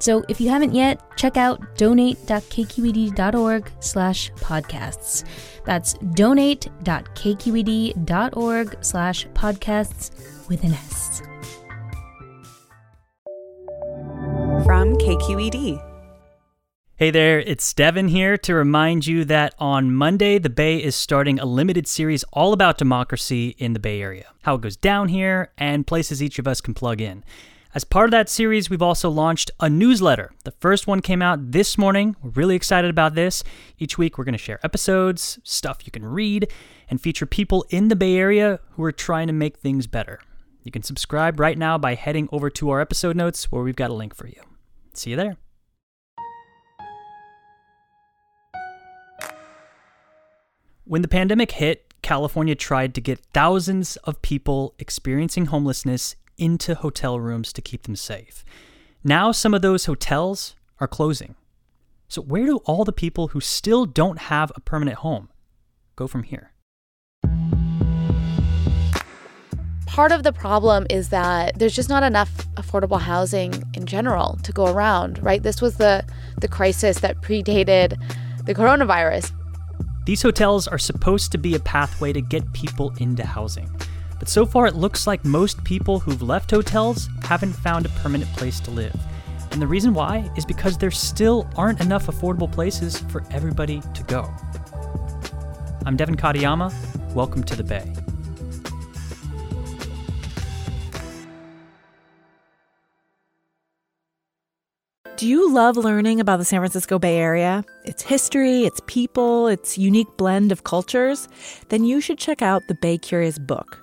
So if you haven't yet, check out donate.kqed.org slash podcasts. That's donate.kqed.org slash podcasts with an S. From KQED. Hey there, it's Devin here to remind you that on Monday, the Bay is starting a limited series all about democracy in the Bay Area, how it goes down here, and places each of us can plug in. As part of that series, we've also launched a newsletter. The first one came out this morning. We're really excited about this. Each week, we're going to share episodes, stuff you can read, and feature people in the Bay Area who are trying to make things better. You can subscribe right now by heading over to our episode notes where we've got a link for you. See you there. When the pandemic hit, California tried to get thousands of people experiencing homelessness into hotel rooms to keep them safe. Now, some of those hotels are closing. So, where do all the people who still don't have a permanent home go from here? Part of the problem is that there's just not enough affordable housing in general to go around, right? This was the, the crisis that predated the coronavirus. These hotels are supposed to be a pathway to get people into housing. But so far, it looks like most people who've left hotels haven't found a permanent place to live. And the reason why is because there still aren't enough affordable places for everybody to go. I'm Devin Katayama. Welcome to the Bay. Do you love learning about the San Francisco Bay Area? Its history, its people, its unique blend of cultures? Then you should check out the Bay Curious book.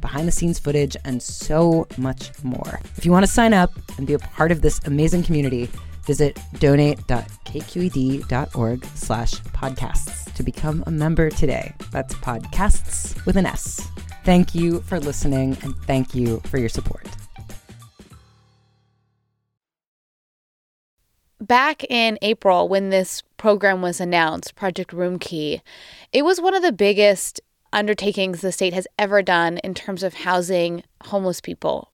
behind the scenes footage, and so much more. If you want to sign up and be a part of this amazing community, visit donate.kqed.org slash podcasts to become a member today. That's podcasts with an S. Thank you for listening and thank you for your support. Back in April, when this program was announced, Project Roomkey, it was one of the biggest undertakings the state has ever done in terms of housing homeless people.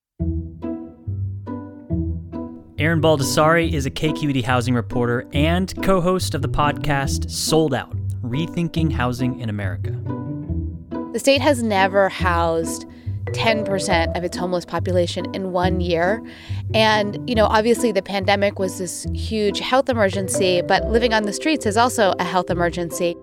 Erin Baldassari is a KQED housing reporter and co host of the podcast Sold Out Rethinking Housing in America. The state has never housed 10% of its homeless population in one year. And, you know, obviously the pandemic was this huge health emergency, but living on the streets is also a health emergency.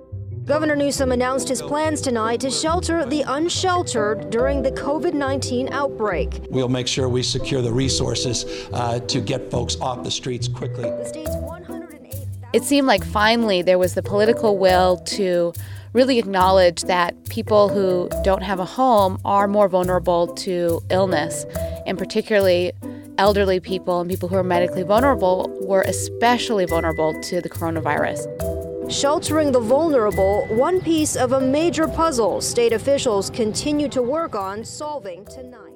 Governor Newsom announced his plans tonight to shelter the unsheltered during the COVID 19 outbreak. We'll make sure we secure the resources uh, to get folks off the streets quickly. It seemed like finally there was the political will to really acknowledge that people who don't have a home are more vulnerable to illness, and particularly elderly people and people who are medically vulnerable were especially vulnerable to the coronavirus. Sheltering the vulnerable, one piece of a major puzzle state officials continue to work on solving tonight.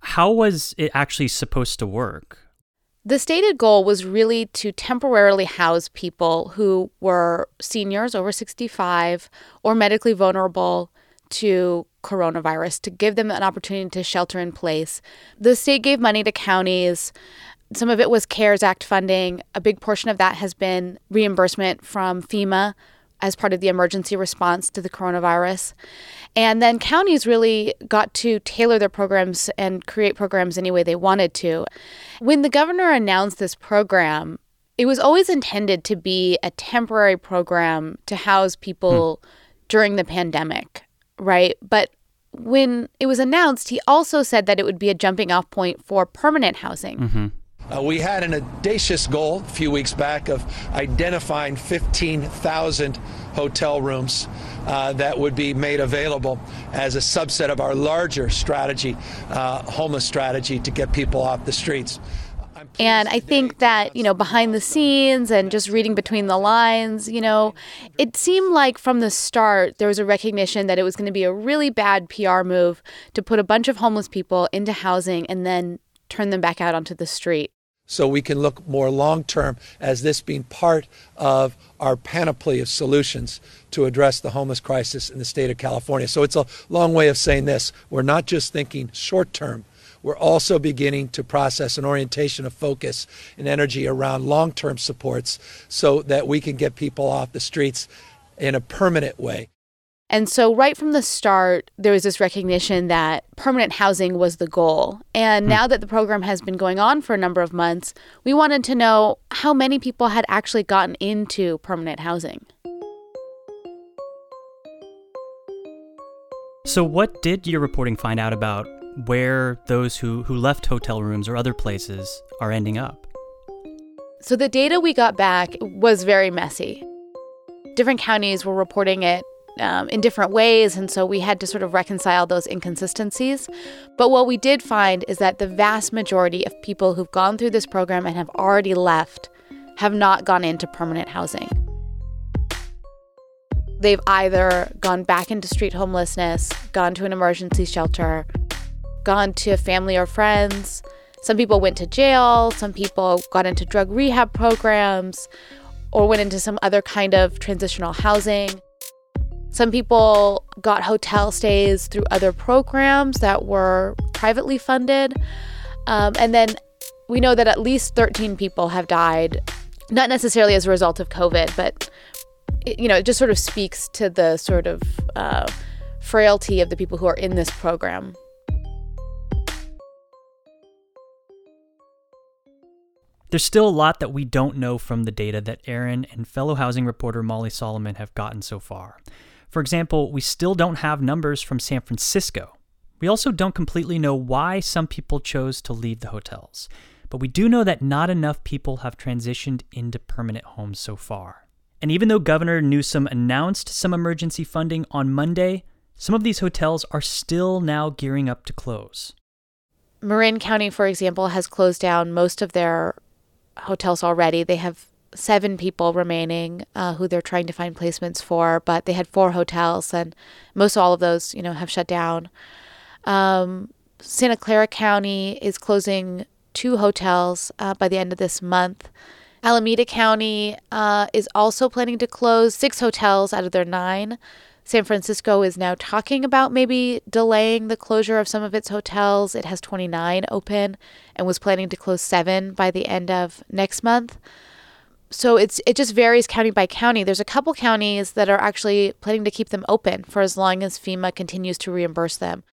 How was it actually supposed to work? The stated goal was really to temporarily house people who were seniors over 65 or medically vulnerable to coronavirus, to give them an opportunity to shelter in place. The state gave money to counties. Some of it was CARES Act funding. A big portion of that has been reimbursement from FEMA as part of the emergency response to the coronavirus. And then counties really got to tailor their programs and create programs any way they wanted to. When the governor announced this program, it was always intended to be a temporary program to house people hmm. during the pandemic, right? But when it was announced, he also said that it would be a jumping off point for permanent housing. Mm-hmm. Uh, we had an audacious goal a few weeks back of identifying 15,000 hotel rooms uh, that would be made available as a subset of our larger strategy, uh, homeless strategy, to get people off the streets. And I think that, you know, behind the scenes and just reading between the lines, you know, it seemed like from the start there was a recognition that it was going to be a really bad PR move to put a bunch of homeless people into housing and then turn them back out onto the street so we can look more long term as this being part of our panoply of solutions to address the homeless crisis in the state of California. So it's a long way of saying this. We're not just thinking short term, we're also beginning to process an orientation of focus and energy around long term supports so that we can get people off the streets in a permanent way. And so, right from the start, there was this recognition that permanent housing was the goal. And hmm. now that the program has been going on for a number of months, we wanted to know how many people had actually gotten into permanent housing. So, what did your reporting find out about where those who, who left hotel rooms or other places are ending up? So, the data we got back was very messy. Different counties were reporting it um, in different ways. And so we had to sort of reconcile those inconsistencies. But what we did find is that the vast majority of people who've gone through this program and have already left have not gone into permanent housing. They've either gone back into street homelessness, gone to an emergency shelter, gone to family or friends. Some people went to jail, some people got into drug rehab programs, or went into some other kind of transitional housing. Some people got hotel stays through other programs that were privately funded. Um, and then we know that at least 13 people have died, not necessarily as a result of COVID, but it, you know, it just sort of speaks to the sort of uh, frailty of the people who are in this program. There's still a lot that we don't know from the data that Erin and fellow housing reporter Molly Solomon have gotten so far. For example, we still don't have numbers from San Francisco. We also don't completely know why some people chose to leave the hotels, but we do know that not enough people have transitioned into permanent homes so far. And even though Governor Newsom announced some emergency funding on Monday, some of these hotels are still now gearing up to close. Marin County, for example, has closed down most of their hotels already. They have seven people remaining uh, who they're trying to find placements for, but they had four hotels, and most all of those, you know, have shut down. Um, Santa Clara County is closing two hotels uh, by the end of this month. Alameda County uh, is also planning to close six hotels out of their nine. San Francisco is now talking about maybe delaying the closure of some of its hotels. It has 29 open and was planning to close seven by the end of next month so it's it just varies county by county. There's a couple counties that are actually planning to keep them open for as long as FEMA continues to reimburse them.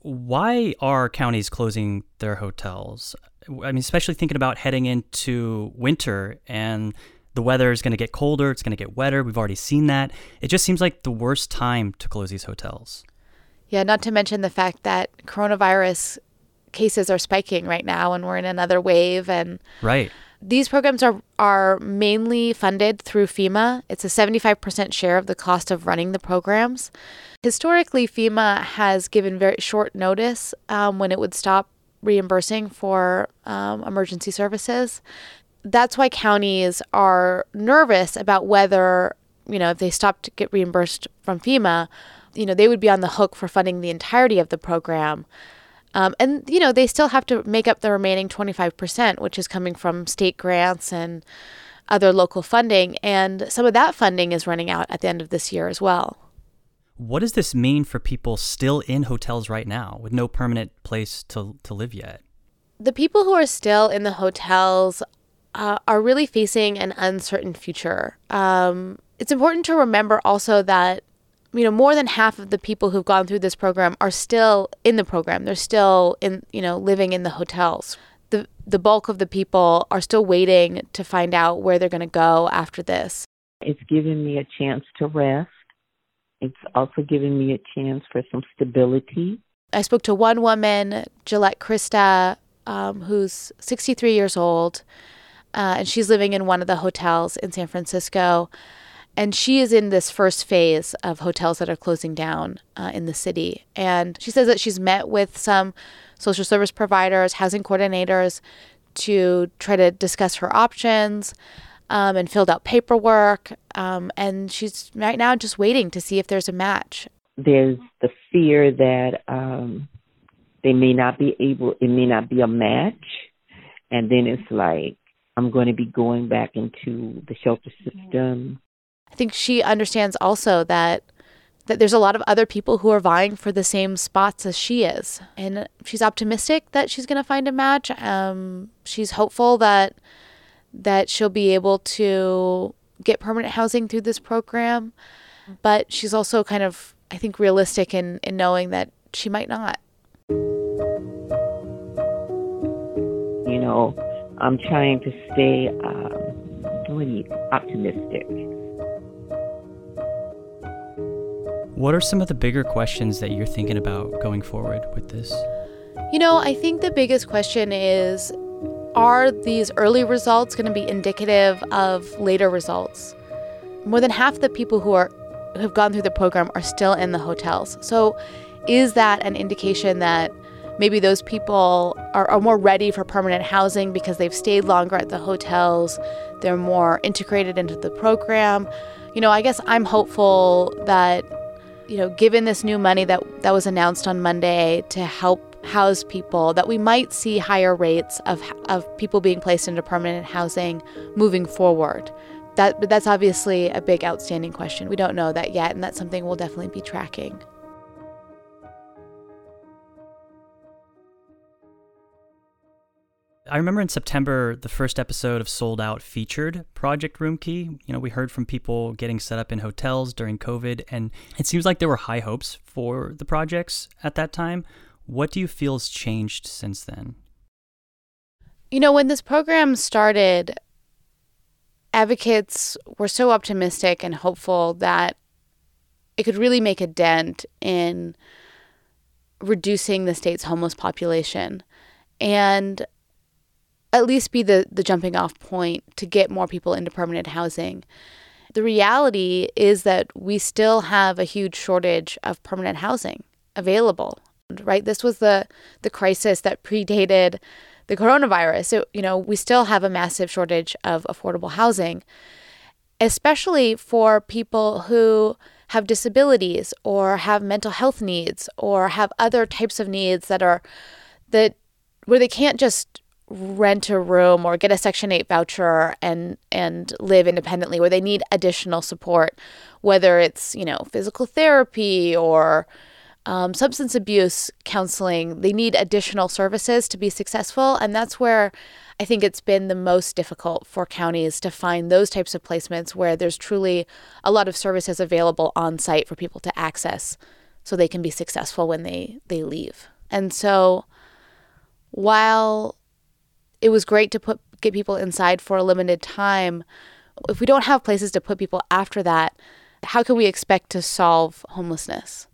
Why are counties closing their hotels? I mean, especially thinking about heading into winter and the weather is going to get colder, it's going to get wetter. We've already seen that. It just seems like the worst time to close these hotels. Yeah, not to mention the fact that coronavirus cases are spiking right now and we're in another wave and Right These programs are, are mainly funded through FEMA. It's a 75% share of the cost of running the programs. Historically, FEMA has given very short notice um, when it would stop reimbursing for um, emergency services. That's why counties are nervous about whether, you know, if they stop to get reimbursed from FEMA, you know, they would be on the hook for funding the entirety of the program. Um, and, you know, they still have to make up the remaining 25%, which is coming from state grants and other local funding. And some of that funding is running out at the end of this year as well. What does this mean for people still in hotels right now with no permanent place to, to live yet? The people who are still in the hotels uh, are really facing an uncertain future. Um, it's important to remember also that you know more than half of the people who've gone through this program are still in the program. They're still in you know living in the hotels. The the bulk of the people are still waiting to find out where they're going to go after this. It's given me a chance to rest. It's also given me a chance for some stability. I spoke to one woman, Gillette Krista, um, who's 63 years old, uh, and she's living in one of the hotels in San Francisco. And she is in this first phase of hotels that are closing down uh, in the city. And she says that she's met with some social service providers, housing coordinators to try to discuss her options um, and filled out paperwork. Um, and she's right now just waiting to see if there's a match. There's the fear that um, they may not be able, it may not be a match. And then it's like, I'm going to be going back into the shelter system I think she understands also that that there's a lot of other people who are vying for the same spots as she is, and she's optimistic that she's going to find a match. Um, she's hopeful that that she'll be able to get permanent housing through this program, but she's also kind of, I think, realistic in in knowing that she might not. You know, I'm trying to stay um, optimistic What are some of the bigger questions that you're thinking about going forward with this? You know, I think the biggest question is are these early results going to be indicative of later results? More than half the people who are who have gone through the program are still in the hotels. So is that an indication that maybe those people are, are more ready for permanent housing because they've stayed longer at the hotels, they're more integrated into the program? You know, I guess I'm hopeful that you know, given this new money that, that was announced on Monday to help house people, that we might see higher rates of, of people being placed into permanent housing moving forward. That, but that's obviously a big outstanding question. We don't know that yet, and that's something we'll definitely be tracking. I remember in September, the first episode of Sold Out featured Project Roomkey. You know, we heard from people getting set up in hotels during COVID, and it seems like there were high hopes for the projects at that time. What do you feel has changed since then? You know, when this program started, advocates were so optimistic and hopeful that it could really make a dent in reducing the state's homeless population. And at least be the, the jumping off point to get more people into permanent housing. The reality is that we still have a huge shortage of permanent housing available. Right? This was the the crisis that predated the coronavirus. So, you know, we still have a massive shortage of affordable housing, especially for people who have disabilities or have mental health needs or have other types of needs that are that where they can't just rent a room or get a section 8 voucher and and live independently where they need additional support whether it's you know physical therapy or um, substance abuse counseling they need additional services to be successful. And that's where i think it's been the most difficult for counties to find those types of placements where there's truly a lot of services available on site for people to access so they can be successful when they they leave. And so while it was great to put get people inside for a limited time. If we don't have places to put people after that, how can we expect to solve homelessness?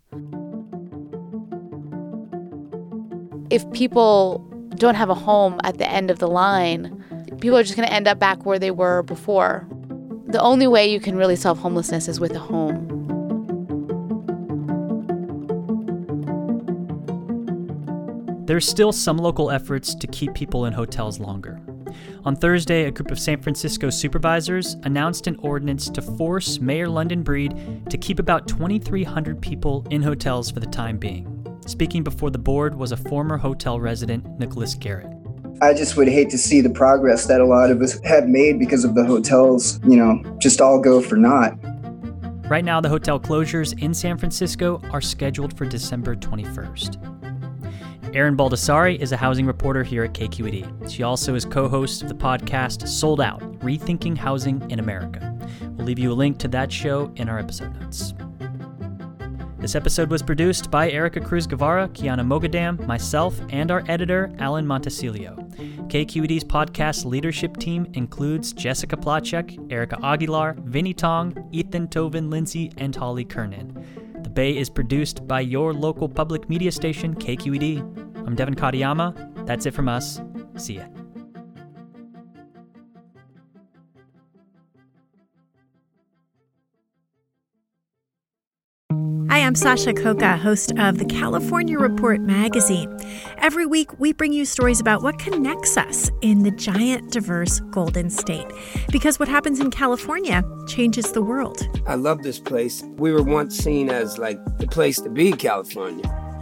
If people don't have a home at the end of the line, people are just going to end up back where they were before. The only way you can really solve homelessness is with a home. There's still some local efforts to keep people in hotels longer. On Thursday, a group of San Francisco supervisors announced an ordinance to force Mayor London Breed to keep about 2,300 people in hotels for the time being. Speaking before the board was a former hotel resident, Nicholas Garrett. I just would hate to see the progress that a lot of us have made because of the hotels, you know, just all go for naught. Right now, the hotel closures in San Francisco are scheduled for December 21st. Erin Baldassari is a housing reporter here at KQED. She also is co host of the podcast Sold Out Rethinking Housing in America. We'll leave you a link to that show in our episode notes. This episode was produced by Erica Cruz Guevara, Kiana Mogadam, myself, and our editor, Alan Montecillo. KQED's podcast leadership team includes Jessica Placzek, Erica Aguilar, Vinnee Tong, Ethan Toven-Lindsey, and Holly Kernan. The Bay is produced by your local public media station, KQED. I'm Devin Katayama. That's it from us. See ya. Hi, I'm Sasha Khokha, host of the California Report magazine. Every week, we bring you stories about what connects us in the giant, diverse Golden State. Because what happens in California changes the world. I love this place. We were once seen as like the place to be, California